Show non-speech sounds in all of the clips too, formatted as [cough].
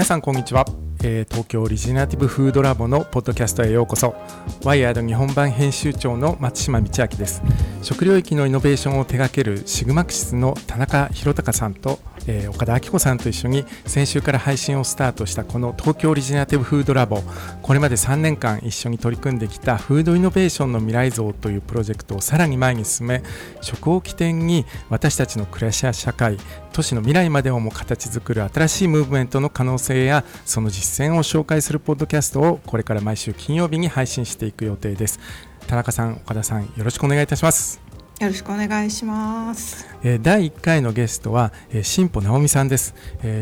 皆さんこんにちは、えー、東京オリジナティブフードラボのポッドキャストへようこそ。ワイヤード日本版編集長の松島道明です。食領域のイノベーションを手掛けるシグマクシスの田中宏隆さんとえー、岡田明子さんと一緒に先週から配信をスタートしたこの東京オリジナティブフードラボ。これまで3年間一緒に取り組んできたフードイノベーションの未来像というプロジェクトをさらに前に進め食を起点に私たちの暮らしや社会都市の未来までをも形作る新しいムーブメントの可能性やその実践を紹介するポッドキャストをこれから毎週金曜日に配信していく予定です田中さん岡田さんよろしくお願いいたしますよろしくお願いします。第1回のゲストは新保直美さんです。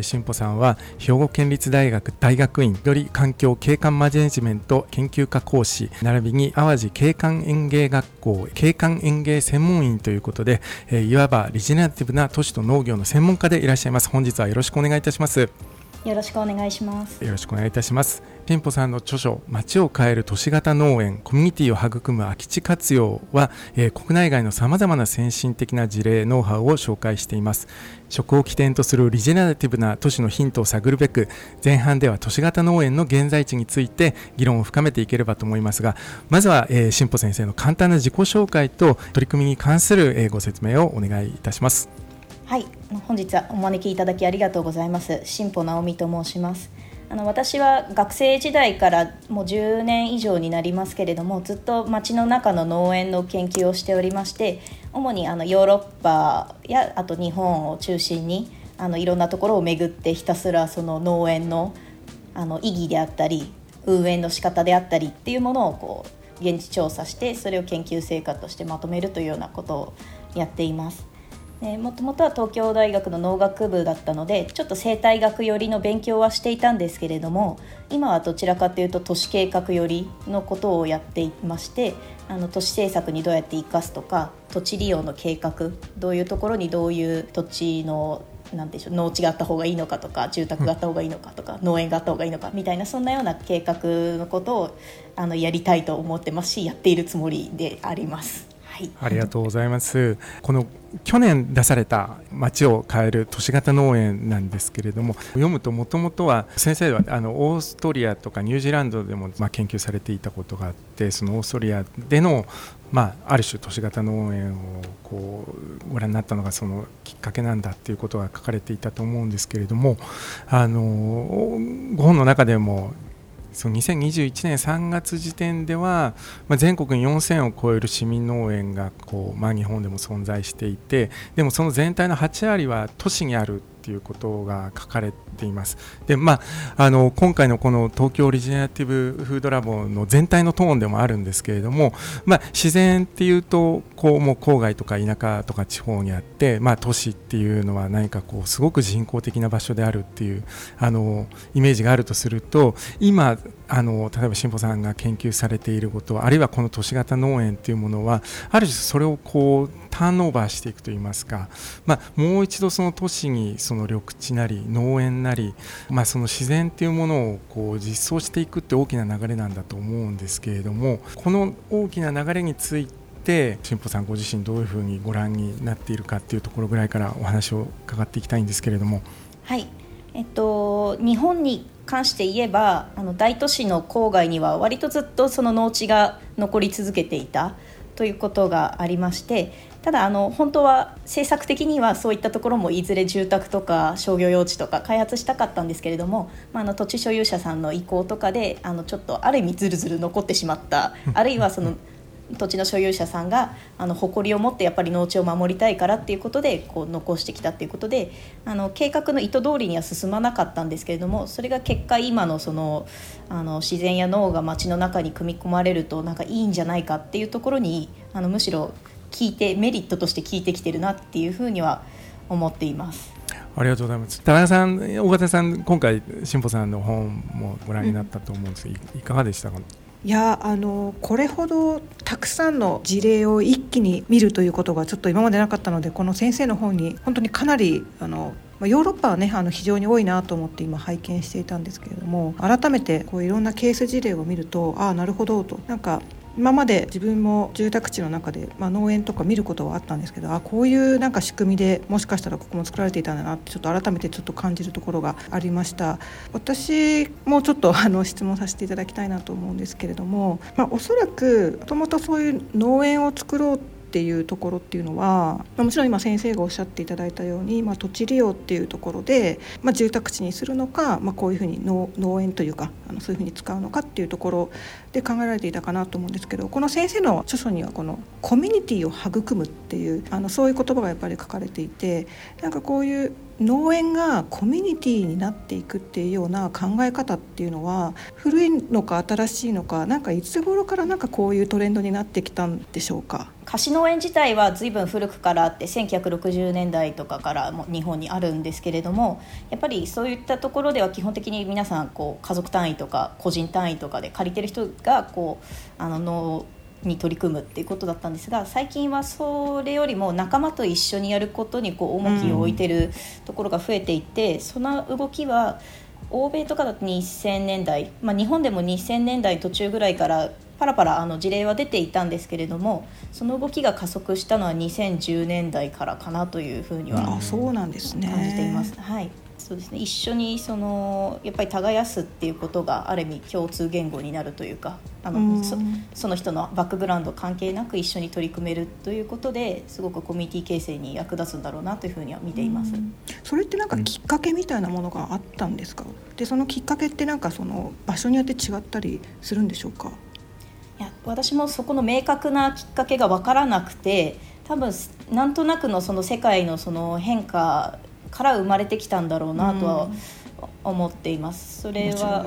新保さんは兵庫県立大学大学院より環境景観マネジメント研究科講師並びに淡路景観園芸学校景観園芸専門員ということでいわばリジナティブな都市と農業の専門家でいらっしゃいます。本日はよろしくお願いいたします。よろしくお願いします。よろしくお願いいたします。店舗さんの著書街を変える都市型農園コミュニティを育む空き地活用は、えー、国内外のさまざまな先進的な事例ノウハウを紹介しています。食を起点とするリジェネラティブな都市のヒントを探るべく前半では都市型農園の現在地について議論を深めていければと思いますがまずは、えー、新保先生の簡単な自己紹介と取り組みに関する、えー、ご説明をお願いいたします。はい。本日はお招きいただきありがとうございます。新保直美と申します。あの私は学生時代からもう10年以上になりますけれどもずっと街の中の農園の研究をしておりまして主にあのヨーロッパやあと日本を中心にあのいろんなところを巡ってひたすらその農園のあの意義であったり運営の仕方であったりっていうものをこう現地調査してそれを研究成果としてまとめるというようなことをやっています。もともとは東京大学の農学部だったのでちょっと生態学寄りの勉強はしていたんですけれども今はどちらかというと都市計画寄りのことをやっていましてあの都市政策にどうやって生かすとか土地利用の計画どういうところにどういう土地のなんでしょう農地があった方がいいのかとか住宅があった方がいいのかとか、農園があった方がいいのかみたいなそんなような計画のことをあのやりたいと思ってますしやっているつもりであります。はい、ありがとうございます。この去年出された街を変える都市型農園なんですけれども読むともともとは先生はあのオーストリアとかニュージーランドでもま研究されていたことがあってそのオーストリアでのまあ、ある種都市型農園をこうご覧になったのがそのきっかけなんだっていうことが書かれていたと思うんですけれどもあのご本の中でもその2021年3月時点では、まあ、全国に4000を超える市民農園がこう、まあ、日本でも存在していてでもその全体の8割は都市にあるいうことが書かれています。でまあ、あの今回のこの東京オリジナティブフードラボの全体のトーンでもあるんですけれども、まあ、自然っていうとこうもう郊外とか田舎とか地方にあって、まあ、都市っていうのは何かこうすごく人工的な場所であるっていうあのイメージがあるとすると今あの例えば新保さんが研究されていることあるいはこの都市型農園っていうものはある種それをこうターンオーバーしていくといいますか、まあ、もう一度その都市にそのの緑地なり農園なり、まあ、その自然っていうものをこう実装していくって大きな流れなんだと思うんですけれどもこの大きな流れについて新保さんご自身どういうふうにご覧になっているかっていうところぐらいからお話を伺っていきたいんですけれども。はいえっと、日本に関して言えばあの大都市の郊外には割とずっとその農地が残り続けていたということがありましてただあの本当は政策的にはそういったところもいずれ住宅とか商業用地とか開発したかったんですけれども、まあ、あの土地所有者さんの意向とかであのちょっとある意味ずるずる残ってしまった。あるいはその土地の所有者さんがあの誇りを持ってやっぱり農地を守りたいからっていうことでこう残してきたっていうことであの計画の意図通りには進まなかったんですけれどもそれが結果今のそのあの自然や農が町の中に組み込まれるとなんかいいんじゃないかっていうところにあのむしろ聞いてメリットとして聞いてきてるなっていうふうには思っています。ありがとうございます。田中さん、大方さん、今回、新保さんの本もご覧になったと思うんですが、うん、いかがでしたか？いやあのこれほどたくさんの事例を一気に見るということがちょっと今までなかったのでこの先生の本に本当にかなりあのヨーロッパはねあの非常に多いなと思って今拝見していたんですけれども改めてこういろんなケース事例を見るとああなるほどとなんか今まで自分も住宅地の中で、まあ、農園とか見ることはあったんですけどあこういうなんか仕組みでもしかしたらここも作られていたんだなってちょっと改めてちょっと感じるところがありました。私もちょっとあの質問させていただきたいなと思うんですけれども、まあ、おそらくもともとそういう農園を作ろうっていうところっていうのは、まあ、もちろん今先生がおっしゃっていただいたように、まあ、土地利用っていうところで、まあ、住宅地にするのか、ま、こういうふうに農農園というかあのそういうふうに使うのかっていうところで考えられていたかなと思うんですけどこの先生の著書にはこのコミュニティを育むっていうあのそういう言葉がやっぱり書かれていてなんかこういう農園がコミュニティになっていくっていうような考え方っていうのは古いのか新しいのかなんかいつ頃からなんかこういうトレンドになってきたんでしょうか？貸し農園自体は随分古くからあって1960年代とかからも日本にあるんですけれどもやっぱりそういったところでは基本的に皆さんこう家族単位とか個人単位とかで借りてる人がこうあの農に取り組むっていうことだったんですが最近はそれよりも仲間と一緒にやることにこう重きを置いてるところが増えていて、うん、その動きは欧米とかだと2000年代、まあ、日本でも2000年代途中ぐらいからパラパラあの事例は出ていたんですけれどもその動きが加速したのは2010年代からかなというふうには感じています。はいそうですね一緒にそのやっぱり耕すっていうことがある意味共通言語になるというかあのそその人のバックグラウンド関係なく一緒に取り組めるということですごくコミュニティ形成に役立つんだろうなというふうには見ています。それってなんかきっかけみたいなものがあったんですか？でそのきっかけってなんかその場所によって違ったりするんでしょうか？いや私もそこの明確なきっかけが分からなくて多分なんとなくのその世界のその変化から生まれてきたんだろうなとは思っています。それは、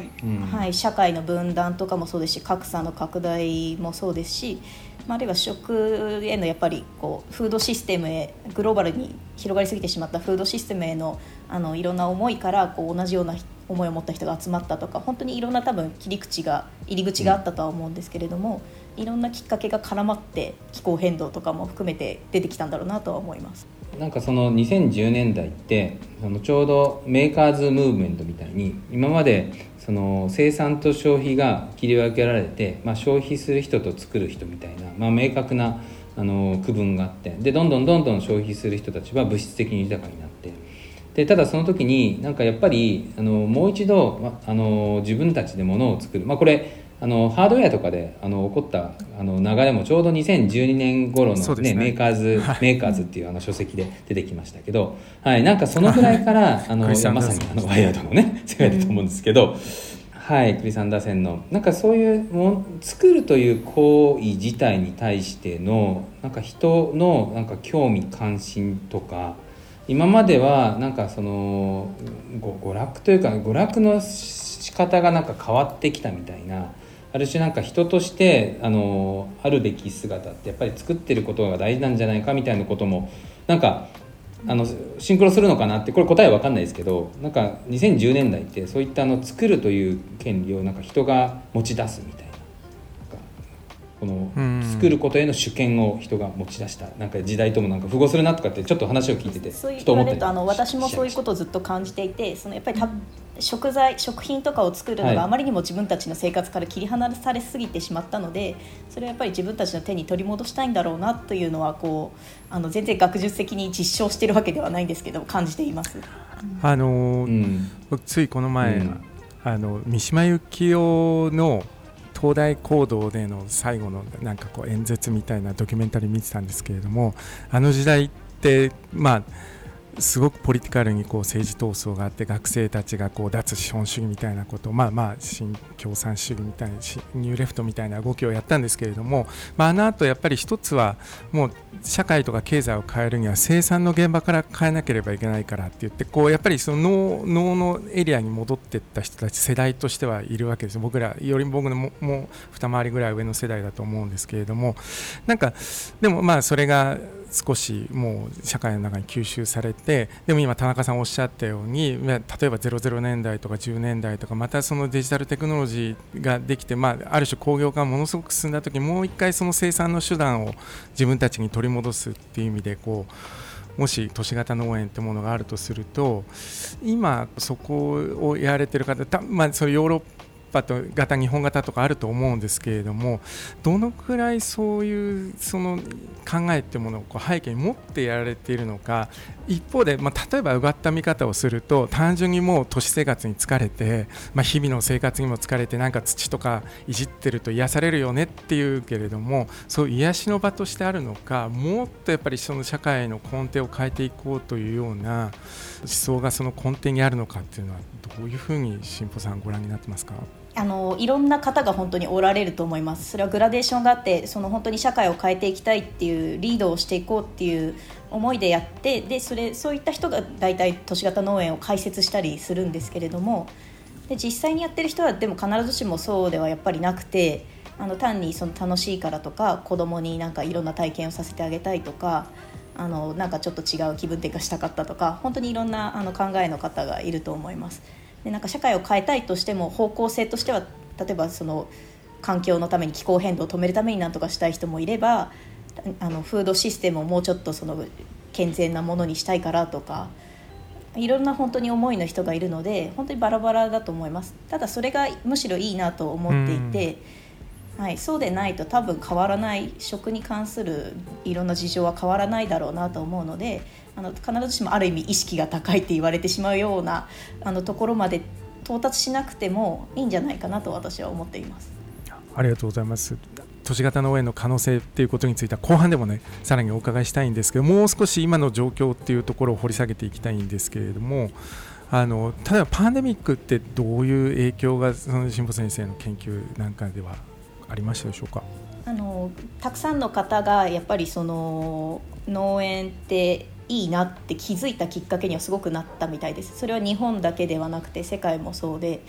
はい、社会の分断とかもそうですし格差の拡大もそうですし、まあ、あるいは食へのやっぱりこうフードシステムへグローバルに広がりすぎてしまったフードシステムへのあのいろんな思いからこう同じような思いを持った人が集まったとか本当にいろんな多分切り口が入り口があったとは思うんですけれども、いろんなきっかけが絡まって気候変動とかも含めて出てきたんだろうなとは思います。なんかその2010年代ってそのちょうどメーカーズムーブメントみたいに今までその生産と消費が切り分けられて、まあ、消費する人と作る人みたいな、まあ、明確なあの区分があってでどんどんどんどん消費する人たちは物質的に豊かになってでただその時になんかやっぱりあのもう一度あの自分たちで物を作る、まあ、これあのハードウェアとかであの起こったあの流れもちょうど2012年頃のね、ね。メーカーズ、メーカーズっていうあの書籍で出てきましたけど、はい、なんかそのぐらいからあのまさにあの WIRED のね世界だと思うんですけど、はい、クリス・アンダーセンのなんかそういうも作るという行為自体に対してのなんか人のなんか興味関心とか今まではなんかその娯楽というか娯楽の仕方がなんか変わってきたみたいなある種なんか人としてあのあるべき姿ってやっぱり作ってることが大事なんじゃないかみたいなこともなんかあのシンクロするのかなってこれ答えわかんないですけどなんか2010年代ってそういったあの作るという権利をなんか人が持ち出すみたいな。この作ることへの主権を人が持ち出した。なんか時代ともなんか符合するなとかってちょっと話を聞いててそう言われるとあの私もそういうことをずっと感じていてそのやっぱりた食材食品とかを作るのがあまりにも自分たちの生活から切り離されすぎてしまったのでそれはやっぱり自分たちの手に取り戻したいんだろうなというのはこうあの全然学術的に実証してるわけではないんですけど感じています。あの、うん、ついこの前、うん、あの三島由紀夫の東大講堂での最後のなんかこう演説みたいなドキュメンタリー見てたんですけれどもあの時代ってまあすごくポリティカルにこう政治闘争があって学生たちがこう脱資本主義みたいなことまあまあ新共産主義みたいなニューレフトみたいな動きをやったんですけれども、まあ、あの後やっぱり一つはもう社会とか経済を変えるには生産の現場から変えなければいけないからって言ってこうやっぱりその脳のエリアに戻っていった人たち世代としてはいるわけです。僕らより僕のももう二回りぐらい上の世代だと思うんですけれどもなんかでもまあそれが少しもう社会の中に吸収されてでも今田中さんおっしゃったように例えば00年代とか10年代とかまたそのデジタルテクノロジーができて、まあ、ある種工業化がものすごく進んだ時もう一回その生産の手段を自分たちに取り戻すっていう意味でこうもし都市型農園ってものがあるとすると今そこをやられてる方た、まあ、そのヨーロッパと型日本型とかあると思うんですけれどもどのくらいそういうその考えってものをこう背景に持ってやられているのか一方で、まあ、例えばうがった見方をすると単純にもう都市生活に疲れて、まあ、日々の生活にも疲れてなんか土とかいじってると癒されるよねっていうけれどもそういう癒しの場としてあるのかもっとやっぱりその社会の根底を変えていこうというような思想がその根底にあるのかっていうのはどういうふうに進歩さんご覧になってますか？あのいろんな方が本当におられると思いますそれはグラデーションがあってその本当に社会を変えていきたいっていうリードをしていこうっていう思いでやってでそれそういった人が大体都市型農園を開設したりするんですけれどもで実際にやってる人はでも必ずしもそうではやっぱりなくてあの単にその楽しいからとか子供になんかいろんな体験をさせてあげたいとかあのなんかちょっと違う気分転換したかったとか本当にいろんなあの考えの方がいると思います。でなんか社会を変えたいとしても方向性としては例えばその環境のために気候変動を止めるためになんとかしたい人もいればあのフードシステムをもうちょっとその健全なものにしたいからとかいろんな本当に思いの人がいるので本当にバラバラだと思います。ただそれがむしろいいなと思っていて、はい、そうでないと多分変わらない食に関するいろんな事情は変わらないだろうなと思うのであの必ずしもある意味意識が高いって言われてしまうようなあのところまで到達しなくてもいいんじゃないかなと私は思っています。ありがとうございます。都市型農園の可能性っていうことについては後半でもねさらにお伺いしたいんですけどもう少し今の状況っていうところを掘り下げていきたいんですけれどもあの例えばパンデミックってどういう影響がその辛坊先生の研究なんかではありましたでしょうか？あのたくさんの方がやっぱりその農園っていいなって気づいたきっかけにはすごくなったみたいです。それは日本だけではなくて世界もそうで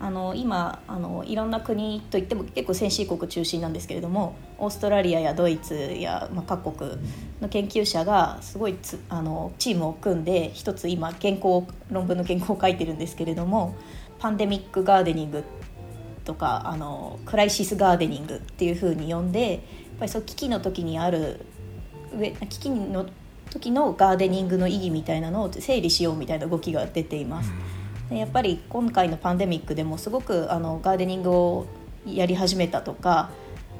あの今あのいろんな国といっても結構先進国中心なんですけれどもオーストラリアやドイツや、まあ、各国の研究者がすごいつあのチームを組んで一つ今原稿論文の原稿を書いてるんですけれどもパンデミックガーデニングとかあのクライシスガーデニングっていうふうに呼んでやっぱりそう危機の時にある危機の時のガーデニングの意義みたいなのを整理しようみたいな動きが出ています。でやっぱり今回のパンデミックでもすごくあのガーデニングをやり始めたとか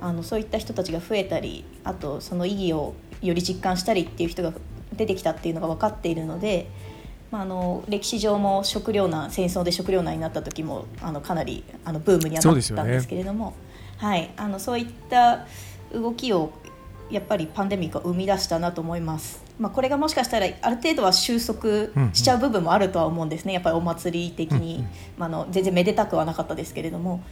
あのそういった人たちが増えたりあとその意義をより実感したりっていう人が出てきたっていうのが分かっているので、まあ、あの歴史上も食糧難戦争で食糧難になった時もあのかなりあのブームにはなったんですけれども、ね、はい、あのそういった動きをやっぱりパンデミックは生み出したなと思います。まあ、これがもしかしたらある程度は収束しちゃう部分もあるとは思うんですね、やっぱりお祭り的に、まあ、の全然めでたくはなかったですけれども。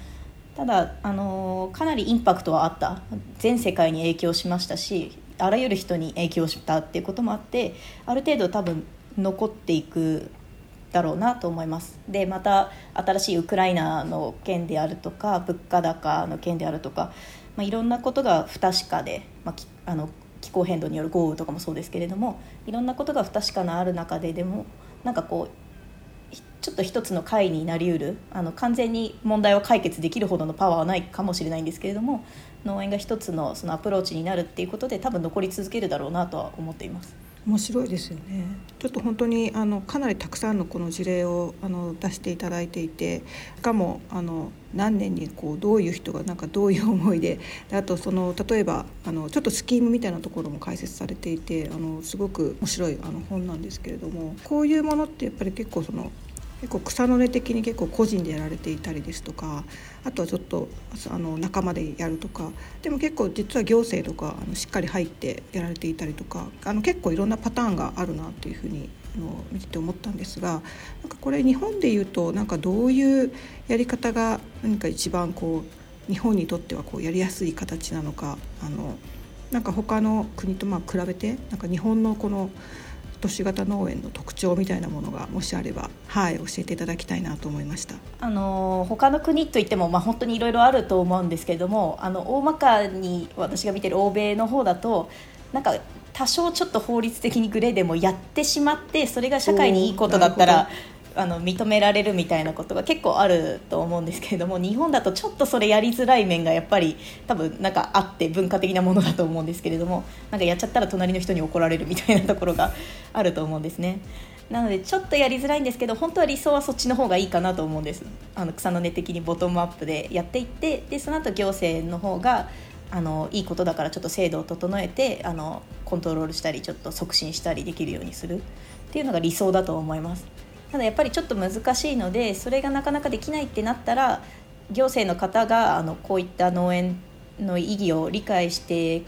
ただ、あのかなりインパクトはあった。全世界に影響しましたしあらゆる人に影響したっていうこともあってある程度多分残っていくだろうなと思います。でまた新しいウクライナの件であるとか物価高の件であるとか、まあ、いろんなことが不確かで、まあ、あの気候変動による豪雨とかもそうですけれどもいろんなことが不確かなある中ででもなんかこうちょっと一つの回になりうるあの完全に問題を解決できるほどのパワーはないかもしれないんですけれども農園が一つのそのアプローチになるっていうことで多分残り続けるだろうなとは思っています。面白いですよね。ちょっと本当にあのかなりたくさんのこの事例をあの出していただいていてしかもあの何年にこうどういう人がなんかどういう思いでであとその例えばあのちょっとスキームみたいなところも解説されていてあのすごく面白いあの本なんですけれどもこういうものってやっぱり結構その結構草の根的に結構個人でやられていたりですとかあとはちょっとあの仲間でやるとかでも結構実は行政とかあのしっかり入ってやられていたりとかあの結構いろんなパターンがあるなというふうにあの見てて思ったんですがなんかこれ日本でいうとなんかどういうやり方が何か一番こう日本にとってはこうやりやすい形なのかあのなんか他の国とまあ比べてなんか日本のこの都市型農園の特徴みたいなものがもしあれば、はい、教えていただきたいなと思いました。あの他の国といっても、まあ、本当にいろいろあると思うんですけれどもあの大まかに私が見てる欧米の方だとなんか多少ちょっと法律的にグレーでもやってしまってそれが社会にいいことだったらあの認められるみたいなことが結構あると思うんですけれども日本だとちょっとそれやりづらい面がやっぱり多分なんかあって文化的なものだと思うんですけれどもなんかやっちゃったら隣の人に怒られるみたいなところがあると思うんですね。なのでちょっとやりづらいんですけど本当は理想はそっちの方がいいかなと思うんですあの草の根的にボトムアップでやっていってでその後行政の方があのいいことだからちょっと制度を整えてあのコントロールしたりちょっと促進したりできるようにするっていうのが理想だと思いますただやっぱりちょっと難しいのでそれがなかなかできないってなったら行政の方があのこういった農園の意義を理解して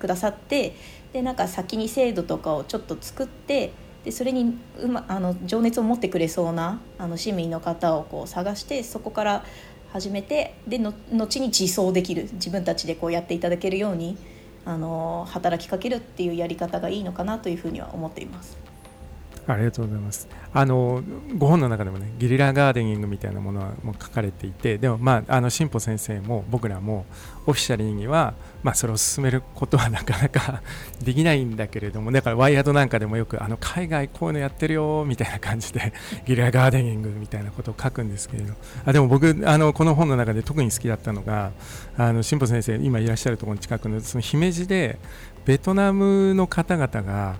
くださってでなんか先に制度とかをちょっと作ってでそれにう、ま、あの情熱を持ってくれそうなあの市民の方をこう探してそこから始めてでの後に自走できる自分たちでこうやっていただけるようにあの働きかけるっていうやり方がいいのかなというふうには思っています。ありがとうございます。あのご本の中でもねゲリラガーデニングみたいなものはもう書かれていてでもまああの進歩先生も僕らもオフィシャルにはまあそれを進めることはなかなか [laughs] できないんだけれどもだからワイヤードなんかでもよくあの海外こういうのやってるよみたいな感じでゲリラガーデニングみたいなことを書くんですけれどあでも僕あのこの本の中で特に好きだったのがあの進歩先生今いらっしゃるところの近くのその姫路でベトナムの方々が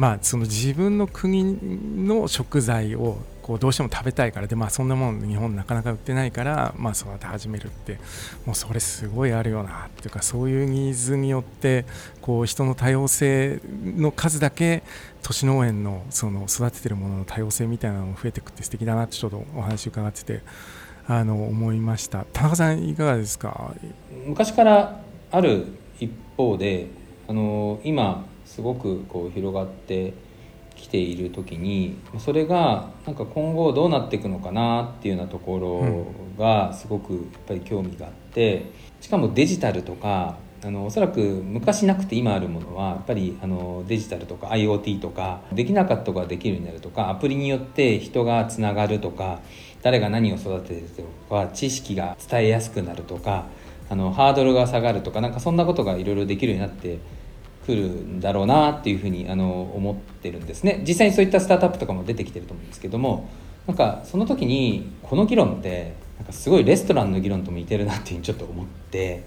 まあ、その自分の国の食材をこうどうしても食べたいからで、まあ、そんなもん日本なかなか売ってないから、まあ、育て始めるってもうそれすごいあるよなっていうかそういうニーズによってこう人の多様性の数だけ都市農園のその育ててるものの多様性みたいなのも増えていくって素敵だなってちょっとお話伺っててあの思いました。田中さんいかがですか？昔からある一方であの今すごくこう広がってきている時にそれがなんか今後どうなっていくのかなっていうようなところがすごくやっぱり興味があってしかもデジタルとかあのおそらく昔なくて今あるものはやっぱりあのデジタルとか IoT とかできなかったことができるようになるとかアプリによって人がつながるとか誰が何を育ててるとか知識が伝えやすくなるとかあのハードルが下がるとかなんかそんなことがいろいろできるようになってくるんだろうなっていうふうにあの思ってるんですね。実際にそういったスタートアップとかも出てきてると思うんですけどもなんかその時にこの議論ってなんかすごいレストランの議論とも似てるなっていうふうにちょっと思って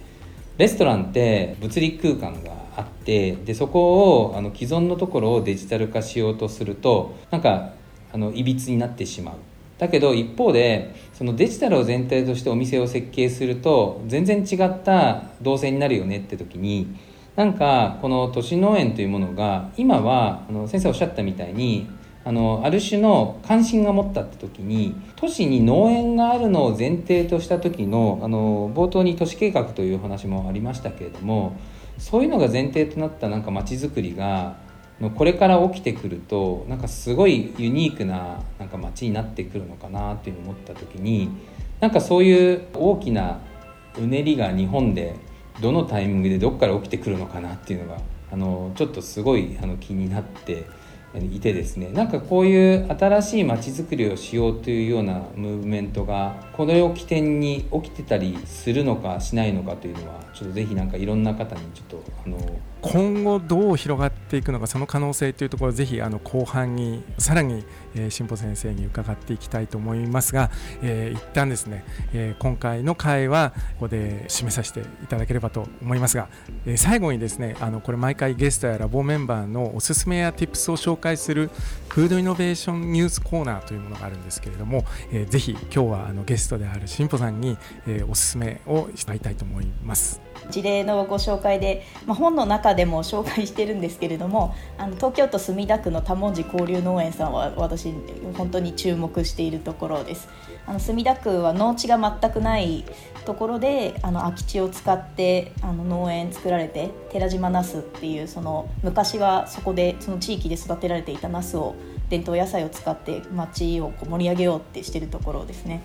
レストランって物理空間があってでそこをあの既存のところをデジタル化しようとするとなんかあのいびつになってしまう。だけど一方でそのデジタルを全体としてお店を設計すると全然違った動線になるよねって時になんかこの都市農園というものが今はあの先生おっしゃったみたいにあのある種の関心が持ったって時に都市に農園があるのを前提とした時のあの冒頭に都市計画という話もありましたけれどもそういうのが前提となったなんか街づくりがこれから起きてくるとなんかすごいユニークななんか街になってくるのかなっていうのを思った時になんかそういう大きなうねりが日本でどのタイミングでどこから起きてくるのかなっていうのがあのちょっとすごいあの気になっていてですね。なんかこういう新しい街づくりをしようというようなムーブメントがこれを起点に起きてたりするのかしないのかというのはちょっとぜひなんかいろんな方にちょっとあの今後どう広がっていくのかその可能性というところをぜひあの後半にさらにえー、新保先生に伺っていきたいと思いますが、えー、一旦ですね、えー、今回の会はここで締めさせていただければと思いますが、えー、最後にですねあのこれ毎回ゲストやラボメンバーのおすすめや Tips を紹介するフードイノベーションニュースコーナーというものがあるんですけれども、えー、ぜひ今日はあのゲストである新保さんに、えー、おすすめをしたいと思います。事例のご紹介で、まあ、本の中でも紹介してるんですけれどもあの東京都墨田区の多文字交流農園さんは私本当に注目しているところですあの墨田区は農地が全くないところであの空き地を使ってあの農園作られて寺島ナスっていうその昔はそこでその地域で育てられていたナスを伝統野菜を使って町をこう盛り上げようってしてるところですね。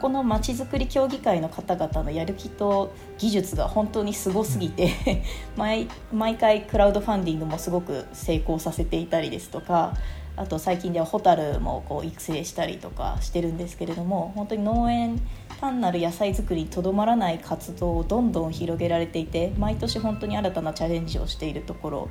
このまちづくり協議会の方々のやる気と技術が本当にすごすぎて [laughs] 毎毎回クラウドファンディングもすごく成功させていたりですとかあと最近ではホタルもこう育成したりとかしてるんですけれども本当に農園単なる野菜作りにとどまらない活動をどんどん広げられていて毎年本当に新たなチャレンジをしているところ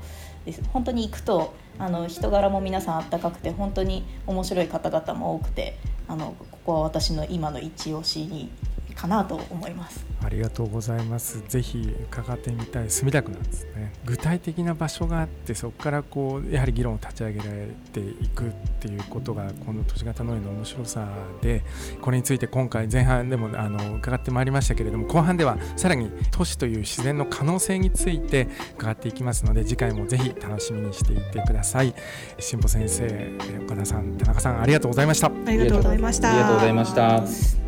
です。本当に行くとあの人柄も皆さんあったかくて本当に面白い方々も多くてあのここは私の今の一押しにかなと思います。ありがとうございます。ぜひ伺ってみたい墨田区なんですね。具体的な場所があってそこからこうやはり議論を立ち上げられていくっていうことがこの都市型農園の面白さでこれについて今回前半でもあの伺ってまいりましたけれども後半ではさらに都市という自然の可能性について伺っていきますので次回もぜひ楽しみにしていてください。新保先生岡田さん田中さんありがとうございました。ありがとうございました。ありがとうございました